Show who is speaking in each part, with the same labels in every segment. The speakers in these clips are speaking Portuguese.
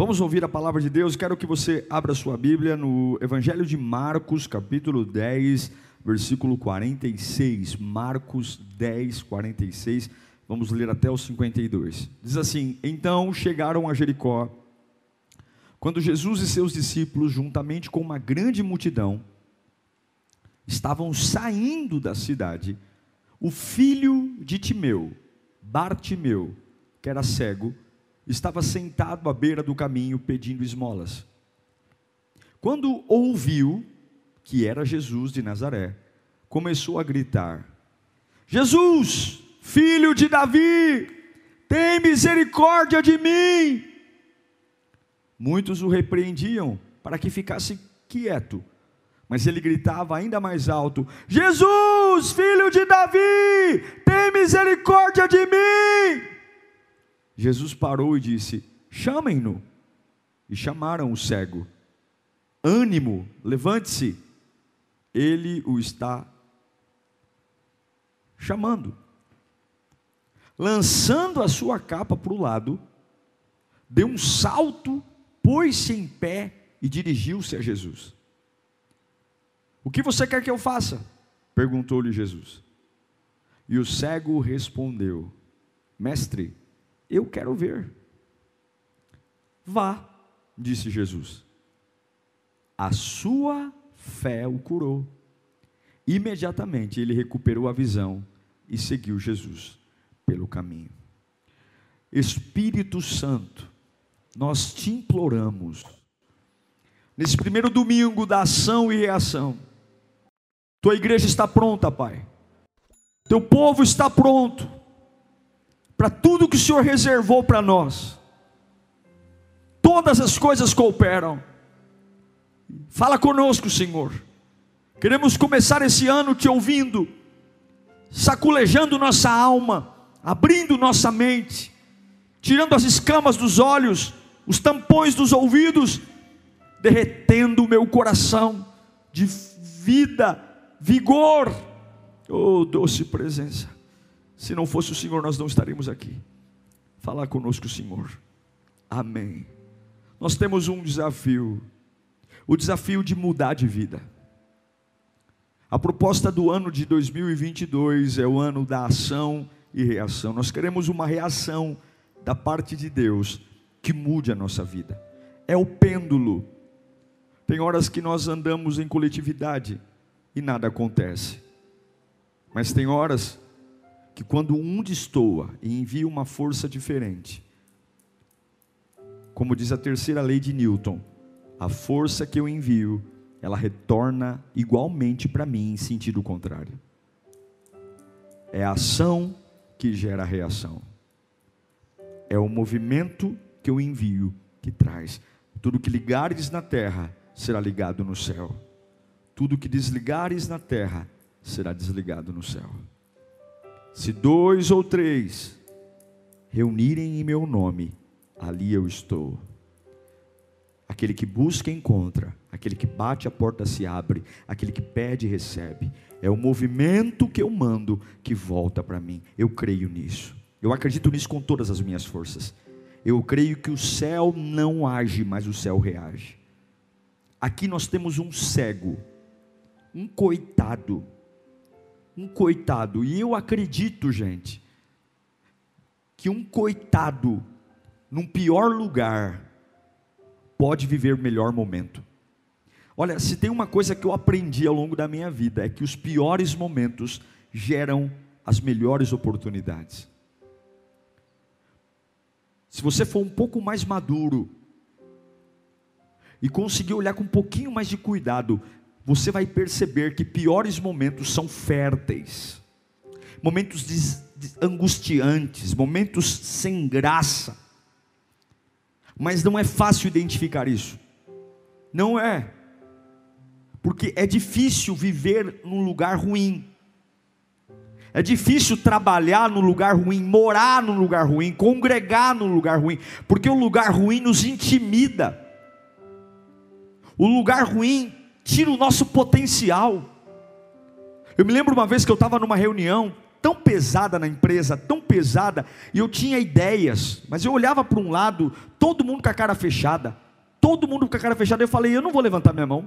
Speaker 1: Vamos ouvir a palavra de Deus. Quero que você abra sua Bíblia no Evangelho de Marcos, capítulo 10, versículo 46. Marcos 10, 46. Vamos ler até o 52. Diz assim: Então chegaram a Jericó. Quando Jesus e seus discípulos, juntamente com uma grande multidão, estavam saindo da cidade, o filho de Timeu, Bartimeu, que era cego, estava sentado à beira do caminho pedindo esmolas. Quando ouviu que era Jesus de Nazaré, começou a gritar: Jesus, filho de Davi, tem misericórdia de mim. Muitos o repreendiam para que ficasse quieto, mas ele gritava ainda mais alto: Jesus, filho de Davi, tem misericórdia de mim. Jesus parou e disse: Chamem-no. E chamaram o cego. Ânimo, levante-se. Ele o está chamando. Lançando a sua capa para o lado, deu um salto, pôs-se em pé e dirigiu-se a Jesus. O que você quer que eu faça? perguntou-lhe Jesus. E o cego respondeu: Mestre, eu quero ver. Vá, disse Jesus. A sua fé o curou. Imediatamente ele recuperou a visão e seguiu Jesus pelo caminho. Espírito Santo, nós te imploramos, nesse primeiro domingo da ação e reação, tua igreja está pronta, Pai, teu povo está pronto, para tudo que o Senhor reservou para nós. Todas as coisas cooperam. Fala conosco, Senhor. Queremos começar esse ano te ouvindo, saculejando nossa alma, abrindo nossa mente, tirando as escamas dos olhos, os tampões dos ouvidos, derretendo o meu coração de vida, vigor. Oh, doce presença. Se não fosse o Senhor, nós não estaríamos aqui. Falar conosco, Senhor. Amém. Nós temos um desafio, o desafio de mudar de vida. A proposta do ano de 2022 é o ano da ação e reação. Nós queremos uma reação da parte de Deus que mude a nossa vida. É o pêndulo. Tem horas que nós andamos em coletividade e nada acontece. Mas tem horas que quando um destoa e envia uma força diferente, como diz a terceira lei de Newton, a força que eu envio, ela retorna igualmente para mim em sentido contrário. É a ação que gera a reação. É o movimento que eu envio que traz. Tudo que ligares na terra será ligado no céu. Tudo que desligares na terra será desligado no céu. Se dois ou três reunirem em meu nome, ali eu estou. Aquele que busca, encontra. Aquele que bate, a porta se abre. Aquele que pede, recebe. É o movimento que eu mando que volta para mim. Eu creio nisso. Eu acredito nisso com todas as minhas forças. Eu creio que o céu não age, mas o céu reage. Aqui nós temos um cego, um coitado, um coitado. E eu acredito, gente, que um coitado, num pior lugar, pode viver melhor momento. Olha, se tem uma coisa que eu aprendi ao longo da minha vida, é que os piores momentos geram as melhores oportunidades. Se você for um pouco mais maduro e conseguir olhar com um pouquinho mais de cuidado, você vai perceber que piores momentos são férteis, momentos angustiantes, momentos sem graça. Mas não é fácil identificar isso. Não é. Porque é difícil viver num lugar ruim. É difícil trabalhar no lugar ruim, morar no lugar ruim, congregar no lugar ruim, porque o lugar ruim nos intimida. O lugar ruim tira o nosso potencial. Eu me lembro uma vez que eu estava numa reunião tão pesada na empresa, tão pesada, e eu tinha ideias, mas eu olhava para um lado, todo mundo com a cara fechada, todo mundo com a cara fechada, eu falei, eu não vou levantar minha mão,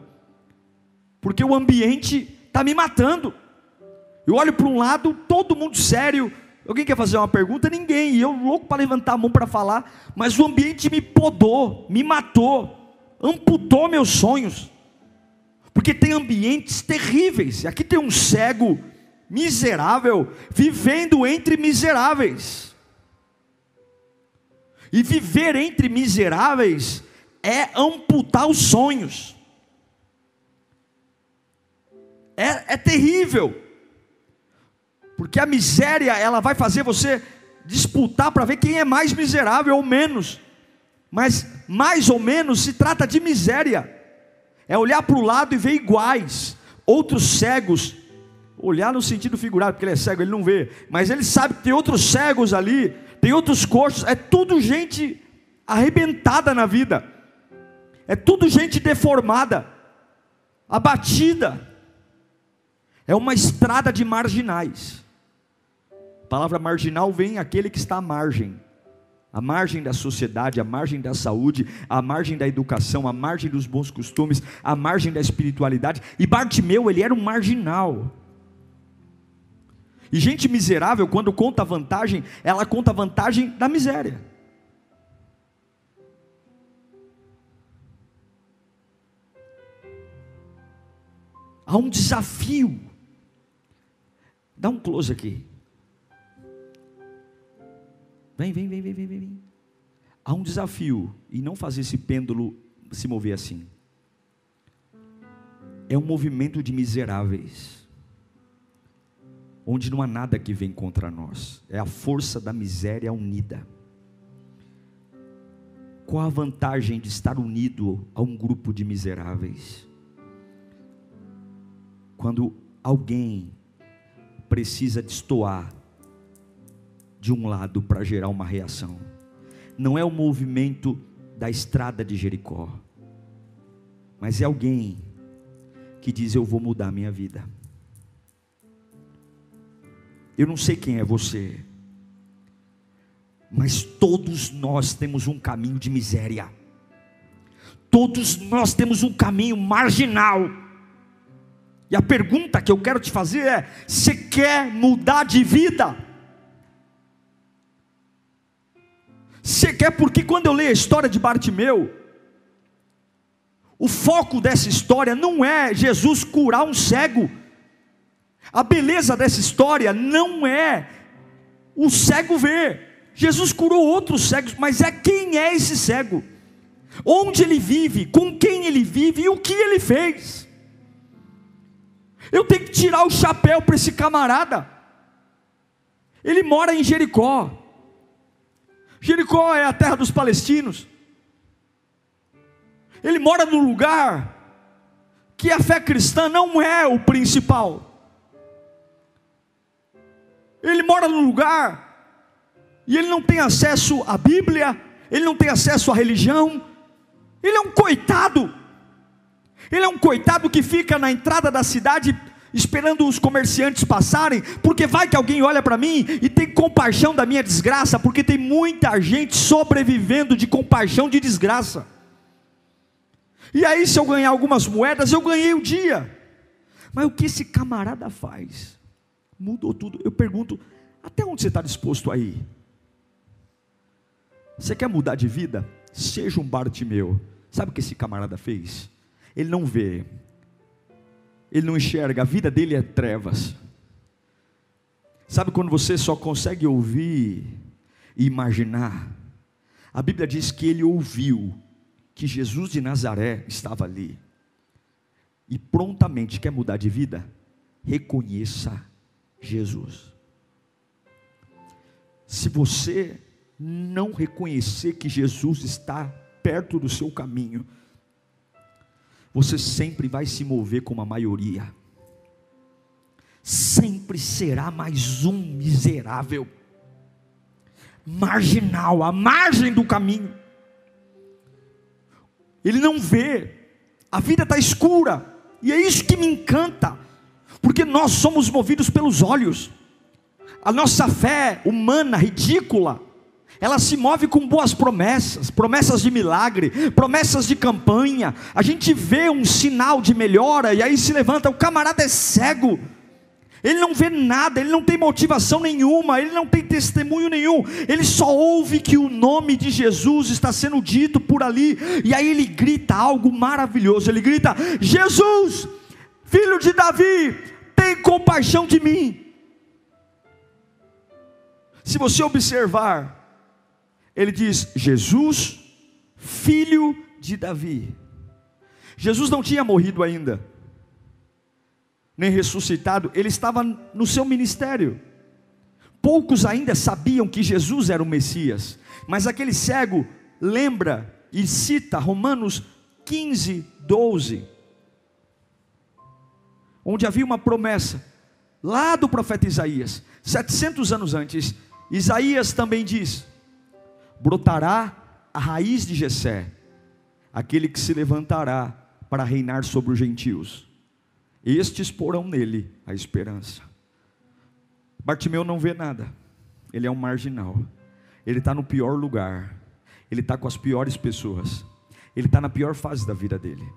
Speaker 1: porque o ambiente está me matando. Eu olho para um lado, todo mundo sério. Alguém quer fazer uma pergunta? Ninguém. E eu louco para levantar a mão para falar, mas o ambiente me podou, me matou, amputou meus sonhos. Porque tem ambientes terríveis. Aqui tem um cego miserável vivendo entre miseráveis. E viver entre miseráveis é amputar os sonhos. É, é terrível. Porque a miséria, ela vai fazer você disputar para ver quem é mais miserável ou menos. Mas mais ou menos se trata de miséria. É olhar para o lado e ver iguais. Outros cegos, olhar no sentido figurado, porque ele é cego, ele não vê, mas ele sabe que tem outros cegos ali, tem outros coxos, é tudo gente arrebentada na vida. É tudo gente deformada, abatida. É uma estrada de marginais. A palavra marginal vem aquele que está à margem. À margem da sociedade, à margem da saúde, à margem da educação, à margem dos bons costumes, à margem da espiritualidade. E Bartimeu, ele era um marginal. E gente miserável, quando conta vantagem, ela conta vantagem da miséria. Há um desafio. Dá um close aqui. Vem, vem, vem, vem, vem, vem. Há um desafio e não fazer esse pêndulo se mover assim. É um movimento de miseráveis, onde não há nada que vem contra nós. É a força da miséria unida. Qual a vantagem de estar unido a um grupo de miseráveis? Quando alguém precisa destoar de um lado para gerar uma reação. Não é o movimento da estrada de Jericó, mas é alguém que diz: Eu vou mudar a minha vida. Eu não sei quem é você, mas todos nós temos um caminho de miséria, todos nós temos um caminho marginal. E a pergunta que eu quero te fazer é: você quer mudar de vida? Você quer porque quando eu leio a história de Bartimeu, o foco dessa história não é Jesus curar um cego. A beleza dessa história não é o cego ver. Jesus curou outros cegos, mas é quem é esse cego? Onde ele vive, com quem ele vive e o que ele fez. Eu tenho que tirar o chapéu para esse camarada. Ele mora em Jericó. Jericó é a terra dos palestinos. Ele mora no lugar que a fé cristã não é o principal. Ele mora no lugar e ele não tem acesso à Bíblia, ele não tem acesso à religião. Ele é um coitado. Ele é um coitado que fica na entrada da cidade esperando os comerciantes passarem, porque vai que alguém olha para mim e tem compaixão da minha desgraça, porque tem muita gente sobrevivendo de compaixão de desgraça. E aí, se eu ganhar algumas moedas, eu ganhei o dia. Mas o que esse camarada faz? Mudou tudo. Eu pergunto: até onde você está disposto a ir? Você quer mudar de vida? Seja um Bartimeu. Sabe o que esse camarada fez? Ele não vê, ele não enxerga, a vida dele é trevas. Sabe quando você só consegue ouvir e imaginar? A Bíblia diz que ele ouviu que Jesus de Nazaré estava ali. E prontamente quer mudar de vida? Reconheça Jesus. Se você não reconhecer que Jesus está perto do seu caminho, você sempre vai se mover como a maioria, sempre será mais um miserável, marginal, à margem do caminho. Ele não vê, a vida está escura, e é isso que me encanta, porque nós somos movidos pelos olhos, a nossa fé humana, ridícula, ela se move com boas promessas, promessas de milagre, promessas de campanha. A gente vê um sinal de melhora e aí se levanta, o camarada é cego. Ele não vê nada, ele não tem motivação nenhuma, ele não tem testemunho nenhum, ele só ouve que o nome de Jesus está sendo dito por ali, e aí ele grita algo maravilhoso: ele grita, Jesus, filho de Davi, tem compaixão de mim. Se você observar, ele diz: Jesus, filho de Davi. Jesus não tinha morrido ainda, nem ressuscitado, ele estava no seu ministério. Poucos ainda sabiam que Jesus era o Messias, mas aquele cego lembra e cita Romanos 15, 12, onde havia uma promessa, lá do profeta Isaías, 700 anos antes, Isaías também diz: brotará a raiz de Jessé, aquele que se levantará para reinar sobre os gentios. Estes porão nele a esperança. Bartimeu não vê nada, ele é um marginal, ele está no pior lugar, ele está com as piores pessoas, ele está na pior fase da vida dele.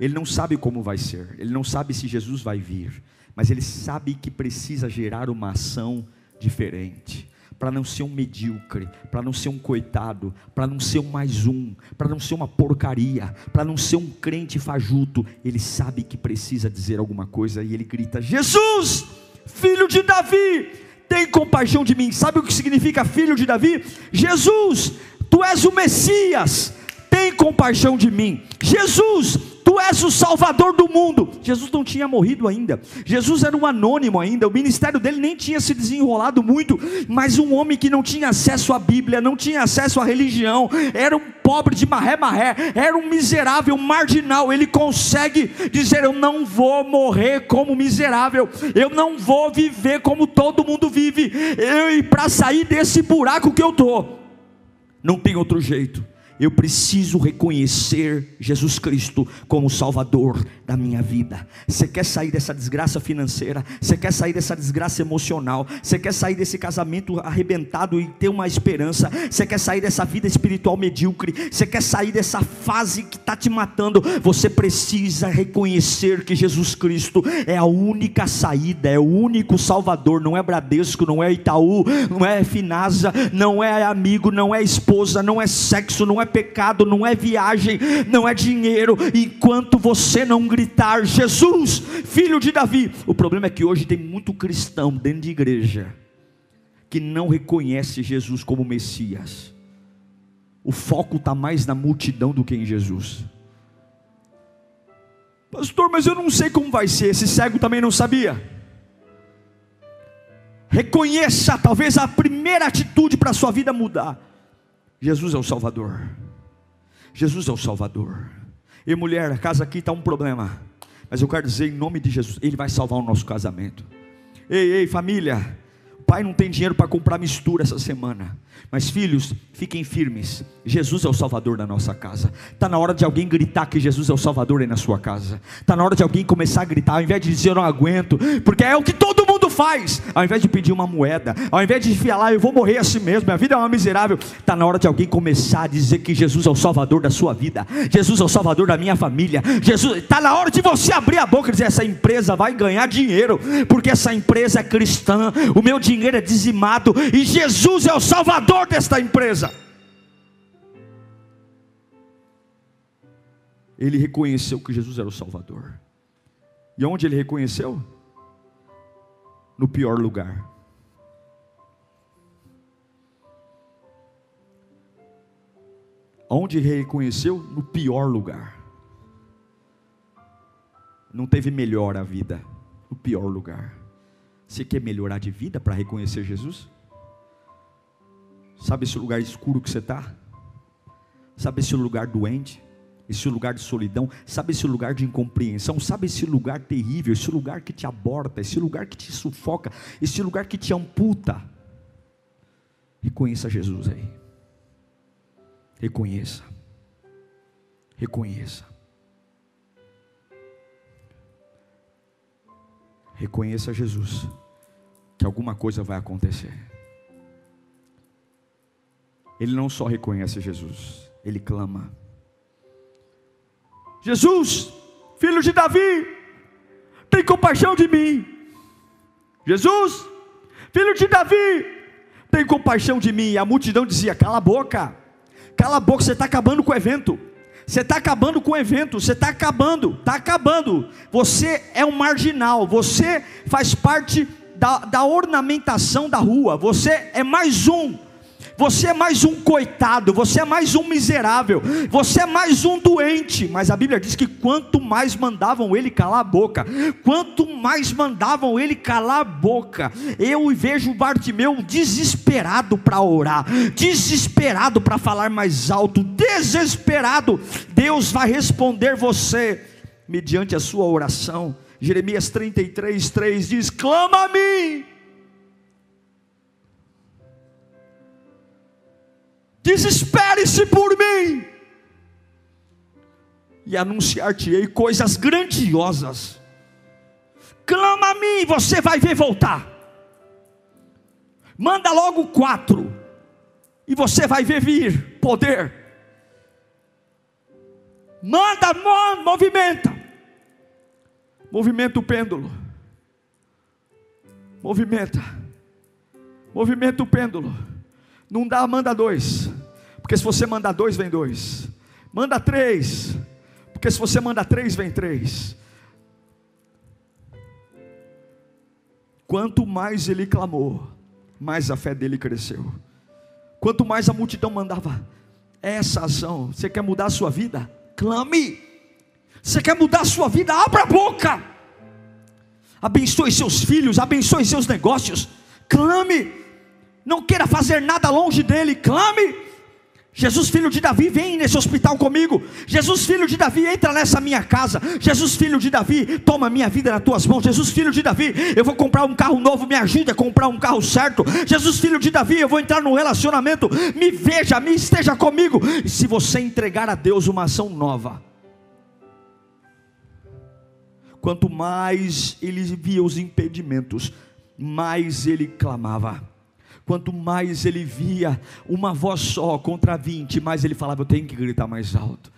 Speaker 1: Ele não sabe como vai ser, ele não sabe se Jesus vai vir, mas ele sabe que precisa gerar uma ação diferente para não ser um medíocre, para não ser um coitado, para não ser um mais um, para não ser uma porcaria, para não ser um crente fajuto. Ele sabe que precisa dizer alguma coisa e ele grita: Jesus, filho de Davi, tem compaixão de mim. Sabe o que significa filho de Davi? Jesus, tu és o Messias, tem compaixão de mim. Jesus, És o Salvador do mundo. Jesus não tinha morrido ainda. Jesus era um anônimo ainda. O ministério dele nem tinha se desenrolado muito. Mas um homem que não tinha acesso à Bíblia, não tinha acesso à religião, era um pobre de maré maré, era um miserável, um marginal. Ele consegue dizer: Eu não vou morrer como miserável. Eu não vou viver como todo mundo vive. Eu e para sair desse buraco que eu tô, não tem outro jeito eu preciso reconhecer Jesus Cristo como Salvador da minha vida. Você quer sair dessa desgraça financeira? Você quer sair dessa desgraça emocional? Você quer sair desse casamento arrebentado e ter uma esperança? Você quer sair dessa vida espiritual medíocre? Você quer sair dessa fase que está te matando? Você precisa reconhecer que Jesus Cristo é a única saída, é o único Salvador. Não é Bradesco, não é Itaú, não é Finasa, não é amigo, não é esposa, não é sexo, não é pecado, não é viagem, não é dinheiro, enquanto você não gritar, Jesus, filho de Davi. O problema é que hoje tem muito cristão dentro de igreja que não reconhece Jesus como Messias. O foco está mais na multidão do que em Jesus. Pastor, mas eu não sei como vai ser. Esse cego também não sabia. Reconheça, talvez a primeira atitude para a sua vida mudar. Jesus é o Salvador. Jesus é o Salvador. E mulher, a casa aqui está um problema. Mas eu quero dizer em nome de Jesus, Ele vai salvar o nosso casamento. Ei, ei, família. O pai não tem dinheiro para comprar mistura essa semana. Mas filhos, fiquem firmes. Jesus é o Salvador da nossa casa. Está na hora de alguém gritar que Jesus é o Salvador aí na sua casa. Está na hora de alguém começar a gritar, ao invés de dizer eu não aguento, porque é o que todo mundo faz. Ao invés de pedir uma moeda, ao invés de falar eu vou morrer assim mesmo, minha vida é uma miserável. Está na hora de alguém começar a dizer que Jesus é o Salvador da sua vida. Jesus é o Salvador da minha família. Jesus, está na hora de você abrir a boca e dizer essa empresa vai ganhar dinheiro, porque essa empresa é cristã. O meu dinheiro é dizimado e Jesus é o Salvador desta empresa. Ele reconheceu que Jesus era o Salvador. E onde ele reconheceu? No pior lugar. Onde reconheceu? No pior lugar. Não teve melhor a vida, no pior lugar. Você quer melhorar de vida para reconhecer Jesus? Sabe esse lugar escuro que você está? Sabe esse lugar doente? Esse lugar de solidão, sabe esse lugar de incompreensão, sabe esse lugar terrível, esse lugar que te aborta, esse lugar que te sufoca, esse lugar que te amputa. Reconheça Jesus aí. Reconheça. Reconheça. Reconheça Jesus, que alguma coisa vai acontecer. Ele não só reconhece Jesus, ele clama. Jesus, filho de Davi, tem compaixão de mim. Jesus, filho de Davi, tem compaixão de mim. E a multidão dizia: Cala a boca, cala a boca, você está acabando com o evento. Você está acabando com o evento, você está acabando, está acabando. Você é um marginal, você faz parte da, da ornamentação da rua, você é mais um você é mais um coitado, você é mais um miserável, você é mais um doente. Mas a Bíblia diz que quanto mais mandavam ele calar a boca, quanto mais mandavam ele calar a boca, eu vejo o Bartimeu desesperado para orar, desesperado para falar mais alto, desesperado. Deus vai responder você mediante a sua oração. Jeremias 33, 3 diz: clama a mim desespere-se por mim, e anunciar-te-ei coisas grandiosas. Clama a mim, você vai ver voltar. Manda logo quatro, e você vai ver vir poder. Manda, movimenta. Movimenta o pêndulo. Movimenta. Movimenta o pêndulo. Não dá, manda dois. Porque se você manda dois, vem dois. Manda três. Porque se você manda três, vem três. Quanto mais ele clamou, mais a fé dele cresceu. Quanto mais a multidão mandava essa ação, você quer mudar a sua vida? Clame. Você quer mudar a sua vida? Abra a boca. Abençoe seus filhos, abençoe seus negócios. Clame não queira fazer nada longe dele, clame. Jesus, filho de Davi, vem nesse hospital comigo. Jesus, filho de Davi, entra nessa minha casa. Jesus, filho de Davi, toma minha vida nas tuas mãos. Jesus, filho de Davi, eu vou comprar um carro novo, me ajude a comprar um carro certo. Jesus, filho de Davi, eu vou entrar num relacionamento. Me veja, me esteja comigo. E se você entregar a Deus uma ação nova, quanto mais ele via os impedimentos, mais ele clamava. Quanto mais ele via uma voz só contra 20, mais ele falava: Eu tenho que gritar mais alto.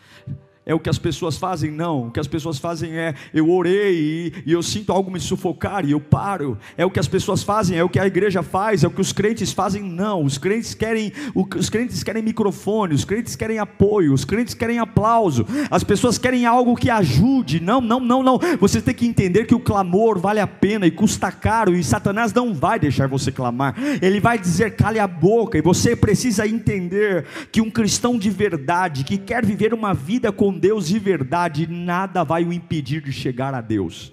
Speaker 1: É o que as pessoas fazem? Não. O que as pessoas fazem é: eu orei e, eu sinto algo me sufocar e eu paro. É o que as pessoas fazem, é o que a igreja faz, é o que os crentes fazem? Não. Os crentes querem, os crentes querem microfone, os crentes querem apoio, os crentes querem aplauso. As pessoas querem algo que ajude. Não, não, não, não. Você tem que entender que o clamor vale a pena e custa caro e Satanás não vai deixar você clamar. Ele vai dizer: cale a boca e você precisa entender que um cristão de verdade que quer viver uma vida com com Deus de verdade, nada vai o impedir de chegar a Deus.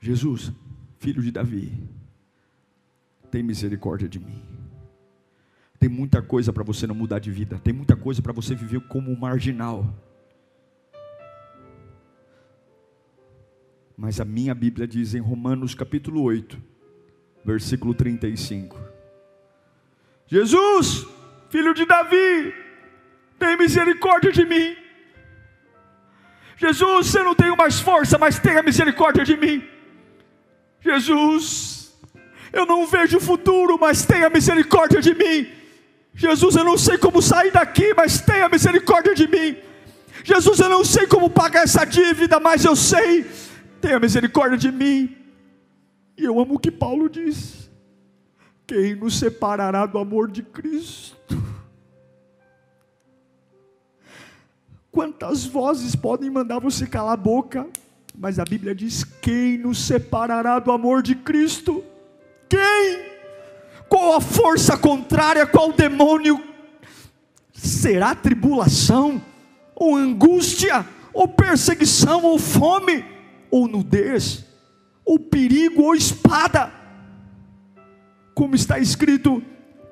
Speaker 1: Jesus, filho de Davi, tem misericórdia de mim. Tem muita coisa para você não mudar de vida, tem muita coisa para você viver como marginal. Mas a minha Bíblia diz em Romanos capítulo 8, versículo 35: Jesus, filho de Davi, tem misericórdia de mim. Jesus, você não tem mais força, mas tenha misericórdia de mim. Jesus, eu não vejo o futuro, mas tenha misericórdia de mim. Jesus, eu não sei como sair daqui, mas tenha misericórdia de mim. Jesus, eu não sei como pagar essa dívida, mas eu sei, tenha misericórdia de mim. E eu amo o que Paulo diz: quem nos separará do amor de Cristo? Quantas vozes podem mandar você calar a boca? Mas a Bíblia diz: quem nos separará do amor de Cristo? Quem? Qual a força contrária? Qual demônio? Será tribulação, ou angústia, ou perseguição, ou fome, ou nudez, ou perigo, ou espada? Como está escrito,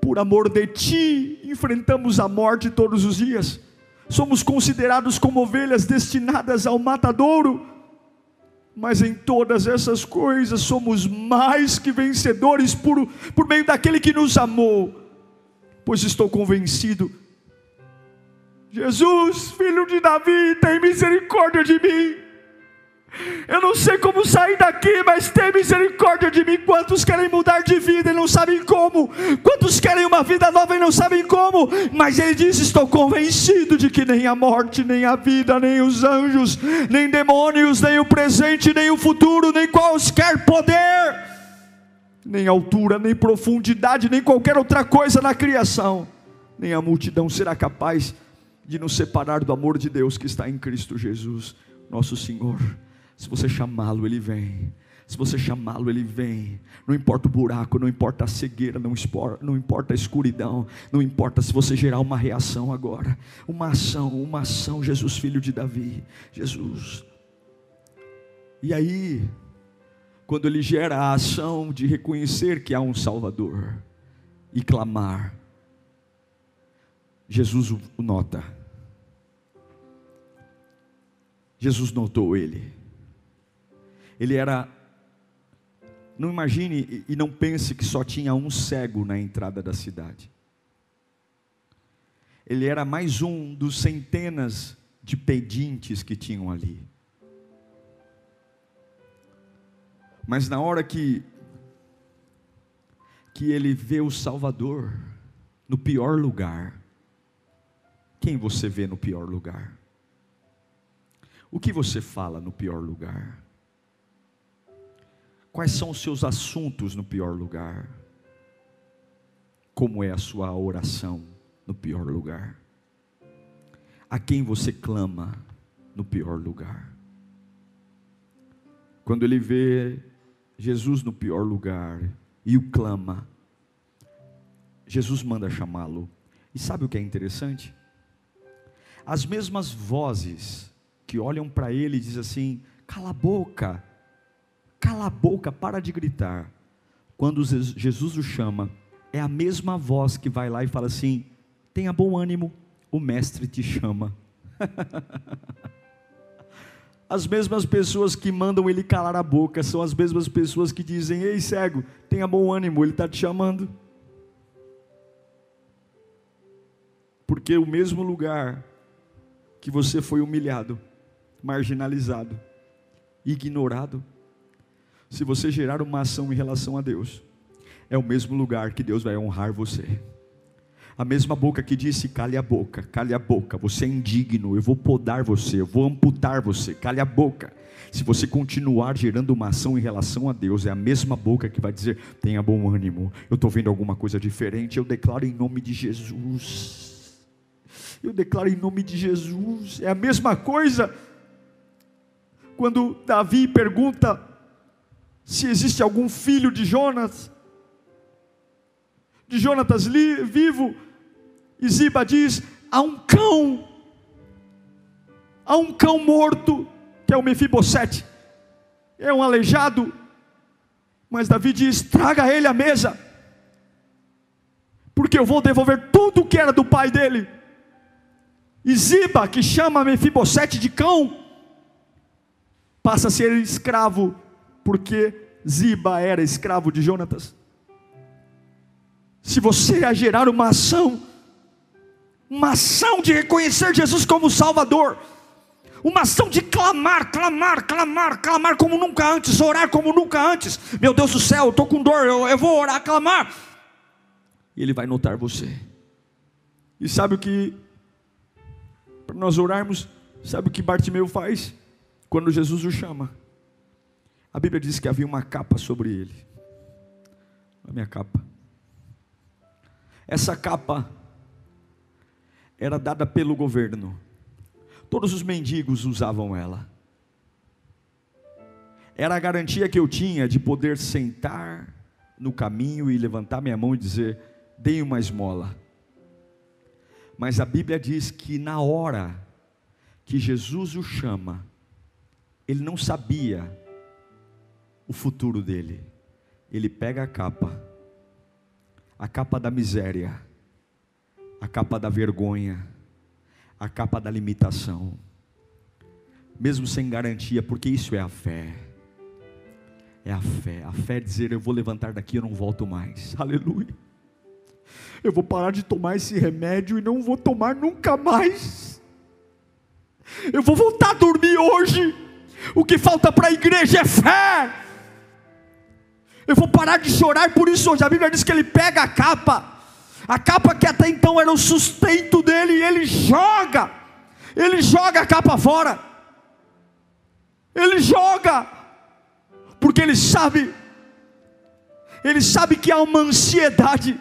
Speaker 1: por amor de ti, enfrentamos a morte todos os dias. Somos considerados como ovelhas destinadas ao matadouro, mas em todas essas coisas somos mais que vencedores por, por meio daquele que nos amou, pois estou convencido. Jesus, filho de Davi, tem misericórdia de mim. Eu não sei como sair daqui, mas tem misericórdia de mim. Quantos querem mudar de vida e não sabem como? Quantos querem uma vida nova e não sabem como? Mas ele diz: Estou convencido de que nem a morte, nem a vida, nem os anjos, nem demônios, nem o presente, nem o futuro, nem qualquer poder, nem altura, nem profundidade, nem qualquer outra coisa na criação, nem a multidão será capaz de nos separar do amor de Deus que está em Cristo Jesus, nosso Senhor. Se você chamá-lo, ele vem. Se você chamá-lo, ele vem. Não importa o buraco, não importa a cegueira, não, não importa a escuridão, não importa se você gerar uma reação agora, uma ação, uma ação, Jesus, filho de Davi, Jesus. E aí, quando ele gera a ação de reconhecer que há um Salvador e clamar, Jesus o nota. Jesus notou ele. Ele era. Não imagine e não pense que só tinha um cego na entrada da cidade. Ele era mais um dos centenas de pedintes que tinham ali. Mas na hora que que ele vê o Salvador no pior lugar, quem você vê no pior lugar? O que você fala no pior lugar? Quais são os seus assuntos no pior lugar? Como é a sua oração no pior lugar? A quem você clama no pior lugar? Quando ele vê Jesus no pior lugar e o clama, Jesus manda chamá-lo. E sabe o que é interessante? As mesmas vozes que olham para ele e dizem assim: cala a boca, cala a boca, para de gritar. Quando Jesus o chama, é a mesma voz que vai lá e fala assim: tenha bom ânimo, o Mestre te chama. As mesmas pessoas que mandam ele calar a boca são as mesmas pessoas que dizem: Ei, cego, tenha bom ânimo, ele está te chamando. Porque o mesmo lugar que você foi humilhado, marginalizado, ignorado, se você gerar uma ação em relação a Deus, é o mesmo lugar que Deus vai honrar você. A mesma boca que disse: cale a boca, cale a boca, você é indigno, eu vou podar você, eu vou amputar você, cale a boca. Se você continuar gerando uma ação em relação a Deus, é a mesma boca que vai dizer: tenha bom ânimo, eu estou vendo alguma coisa diferente, eu declaro em nome de Jesus eu declaro em nome de Jesus. É a mesma coisa quando Davi pergunta se existe algum filho de Jonas, de Jonatas vivo, e Ziba diz: há um cão, há um cão morto, que é o Mefibosete, é um aleijado, mas Davi diz: traga ele à mesa, porque eu vou devolver tudo que era do pai dele. E Ziba, que chama Mefibosete de cão, passa a ser escravo, porque Ziba era escravo de Jonatas. Se você a gerar uma ação, uma ação de reconhecer Jesus como Salvador, uma ação de clamar, clamar, clamar, clamar como nunca antes, orar como nunca antes. Meu Deus do céu, estou com dor, eu, eu vou orar, clamar. E Ele vai notar você. E sabe o que para nós orarmos, sabe o que Bartimeu faz? Quando Jesus o chama. A Bíblia diz que havia uma capa sobre ele. A minha capa. Essa capa era dada pelo governo. Todos os mendigos usavam ela. Era a garantia que eu tinha de poder sentar no caminho e levantar minha mão e dizer: dei uma esmola. Mas a Bíblia diz que na hora que Jesus o chama, ele não sabia o futuro dele. Ele pega a capa, a capa da miséria, a capa da vergonha, a capa da limitação, mesmo sem garantia, porque isso é a fé. É a fé, a fé é dizer: Eu vou levantar daqui, eu não volto mais. Aleluia. Eu vou parar de tomar esse remédio e não vou tomar nunca mais. Eu vou voltar a dormir hoje. O que falta para a igreja é fé. Eu vou parar de chorar por isso hoje. A Bíblia diz que ele pega a capa, a capa que até então era o sustento dele, e ele joga, ele joga a capa fora, ele joga, porque ele sabe, ele sabe que há uma ansiedade,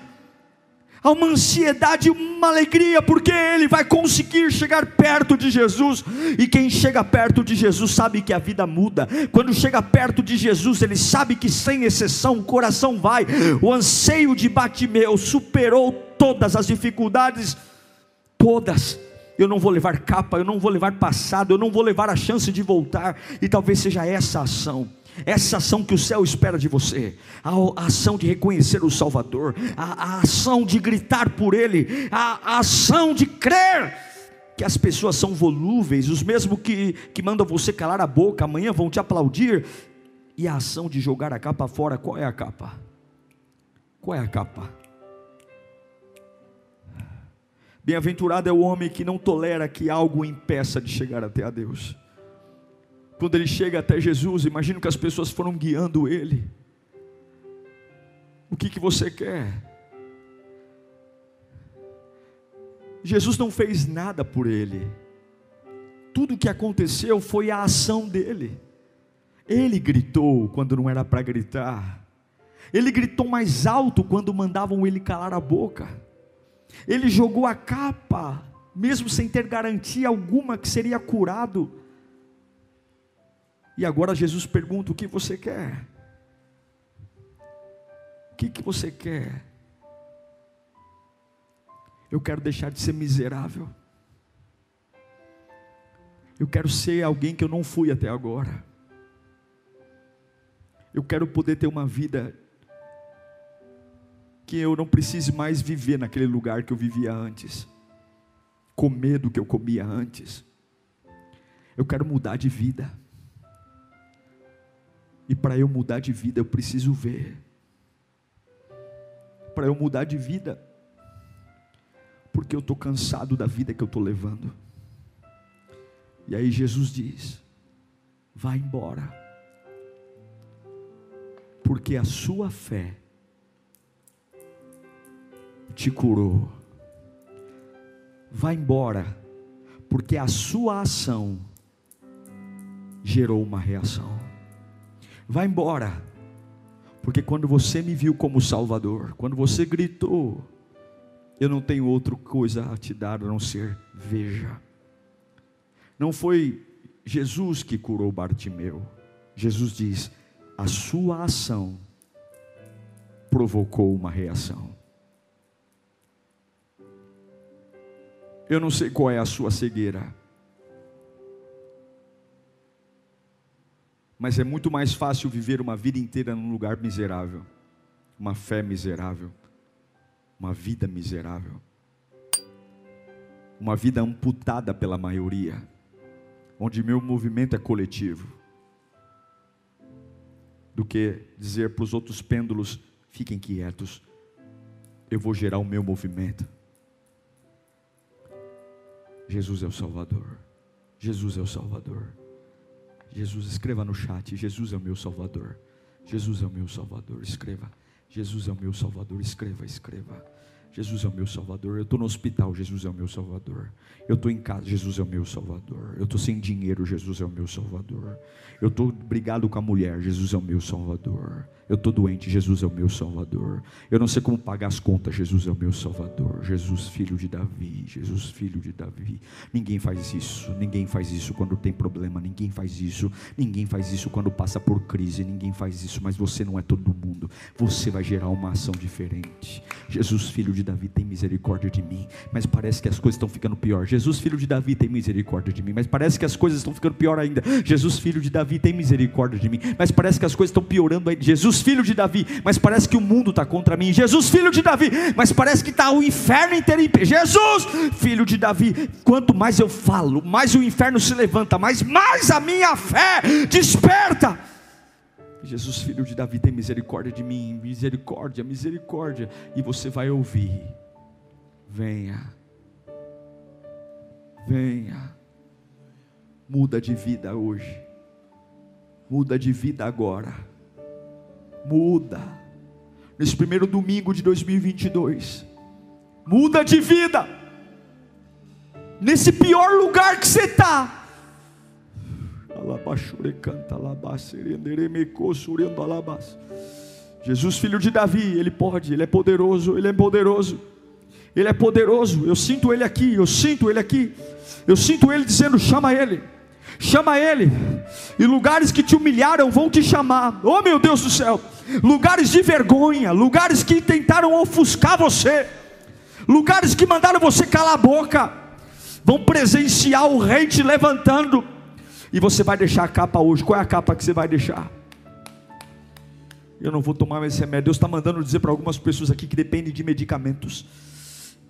Speaker 1: há uma ansiedade, uma alegria, porque ele vai conseguir chegar perto de Jesus, e quem chega perto de Jesus sabe que a vida muda, quando chega perto de Jesus, ele sabe que sem exceção o coração vai, o anseio de Batimeu superou todas as dificuldades, todas. Eu não vou levar capa, eu não vou levar passado, eu não vou levar a chance de voltar, e talvez seja essa ação essa ação que o céu espera de você, a, ação de reconhecer o Salvador, a, a ação de gritar por Ele, a, a, ação de crer que as pessoas são volúveis, os mesmos que, que mandam você calar a boca, amanhã vão te aplaudir, e a ação de jogar a capa fora, qual é a capa? Qual é a capa? Bem-aventurado é o homem que não tolera que algo impeça de chegar até a Deus. Quando ele chega até Jesus, imagino que as pessoas foram guiando ele. O que, que você quer? Jesus não fez nada por ele. Tudo o que aconteceu foi a ação dele. Ele gritou quando não era para gritar. Ele gritou mais alto quando mandavam ele calar a boca. Ele jogou a capa, mesmo sem ter garantia alguma que seria curado. E agora Jesus pergunta: o que você quer? O que, que você quer? Eu quero deixar de ser miserável. Eu quero ser alguém que eu não fui até agora. Eu quero poder ter uma vida que eu não precise mais viver naquele lugar que eu vivia antes, comer do que eu comia antes. Eu quero mudar de vida. E para eu mudar de vida, eu preciso ver. Para eu mudar de vida, porque eu estou cansado da vida que eu estou levando. E aí Jesus diz: Vá embora, porque a sua fé te curou. Vá embora, porque a sua ação gerou uma reação. Vá embora, porque quando você me viu como Salvador, quando você gritou, eu não tenho outra coisa a te dar a não ser veja. Não foi Jesus que curou Bartimeu. Jesus diz: a sua ação provocou uma reação. Eu não sei qual é a sua cegueira. Mas é muito mais fácil viver uma vida inteira num lugar miserável, uma fé miserável, uma vida miserável, uma vida amputada pela maioria, onde meu movimento é coletivo, do que dizer para os outros pêndulos: fiquem quietos, eu vou gerar o meu movimento. Jesus é o Salvador. Jesus é o Salvador. Jesus, escreva no chat: Jesus é o meu Salvador. Jesus é o meu Salvador. Escreva. Jesus é o meu Salvador. Escreva, escreva. Jesus é o meu Salvador. Eu estou no hospital, Jesus é o meu Salvador. Eu estou em casa, Jesus é o meu Salvador. Eu estou sem dinheiro, Jesus é o meu Salvador. Eu estou brigado com a mulher, Jesus é o meu Salvador. Eu estou doente, Jesus é o meu Salvador. Eu não sei como pagar as contas, Jesus é o meu Salvador. Jesus, filho de Davi, Jesus, filho de Davi. Ninguém faz isso, ninguém faz isso quando tem problema, ninguém faz isso, ninguém faz isso quando passa por crise, ninguém faz isso, mas você não é todo mundo. Você vai gerar uma ação diferente. Jesus, filho de Davi, tem misericórdia de mim. Mas parece que as coisas estão ficando pior. Jesus, filho de Davi, tem misericórdia de mim. Mas parece que as coisas estão ficando pior ainda. Jesus, filho de Davi, tem misericórdia de mim. Mas parece que as coisas estão piorando ainda. Jesus, filho de Davi, mas parece que o mundo está contra mim. Jesus, filho de Davi, mas parece que está o inferno inteiro em pé. Jesus, filho de Davi, quanto mais eu falo, mais o inferno se levanta, mais, mais a minha fé desperta. Jesus, filho de Davi, tem misericórdia de mim, misericórdia, misericórdia. E você vai ouvir: venha, venha, muda de vida hoje, muda de vida agora, muda, nesse primeiro domingo de 2022, muda de vida, nesse pior lugar que você está Jesus, filho de Davi, ele pode, ele é poderoso, ele é poderoso. Ele é poderoso. Eu sinto ele aqui, eu sinto ele aqui. Eu sinto ele dizendo: chama ele. Chama ele. E lugares que te humilharam vão te chamar. Oh, meu Deus do céu. Lugares de vergonha, lugares que tentaram ofuscar você. Lugares que mandaram você calar a boca. Vão presenciar o rei te levantando e você vai deixar a capa hoje. Qual é a capa que você vai deixar? Eu não vou tomar mais remédio. Deus está mandando dizer para algumas pessoas aqui que dependem de medicamentos.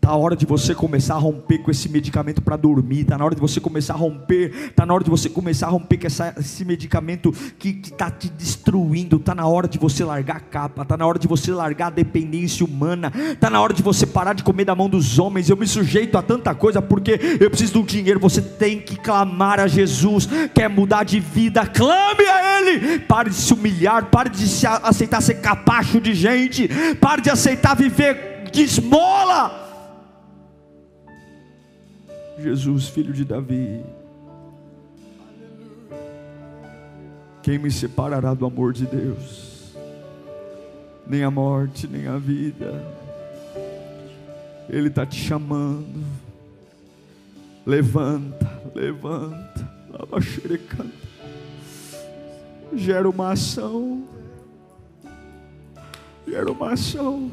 Speaker 1: Está a hora de você começar a romper com esse medicamento para dormir. Está na hora de você começar a romper. Está na hora de você começar a romper com essa, esse medicamento que está te destruindo. Está na hora de você largar a capa. Está na hora de você largar a dependência humana. Está na hora de você parar de comer da mão dos homens. Eu me sujeito a tanta coisa porque eu preciso do dinheiro. Você tem que clamar a Jesus. Quer mudar de vida? Clame a Ele. Pare de se humilhar. Pare de se aceitar ser capacho de gente. Pare de aceitar viver de esmola. Jesus, filho de Davi. Quem me separará do amor de Deus? Nem a morte, nem a vida. Ele está te chamando. Levanta, levanta. Abaxerecanta. Gera uma ação. Gera uma ação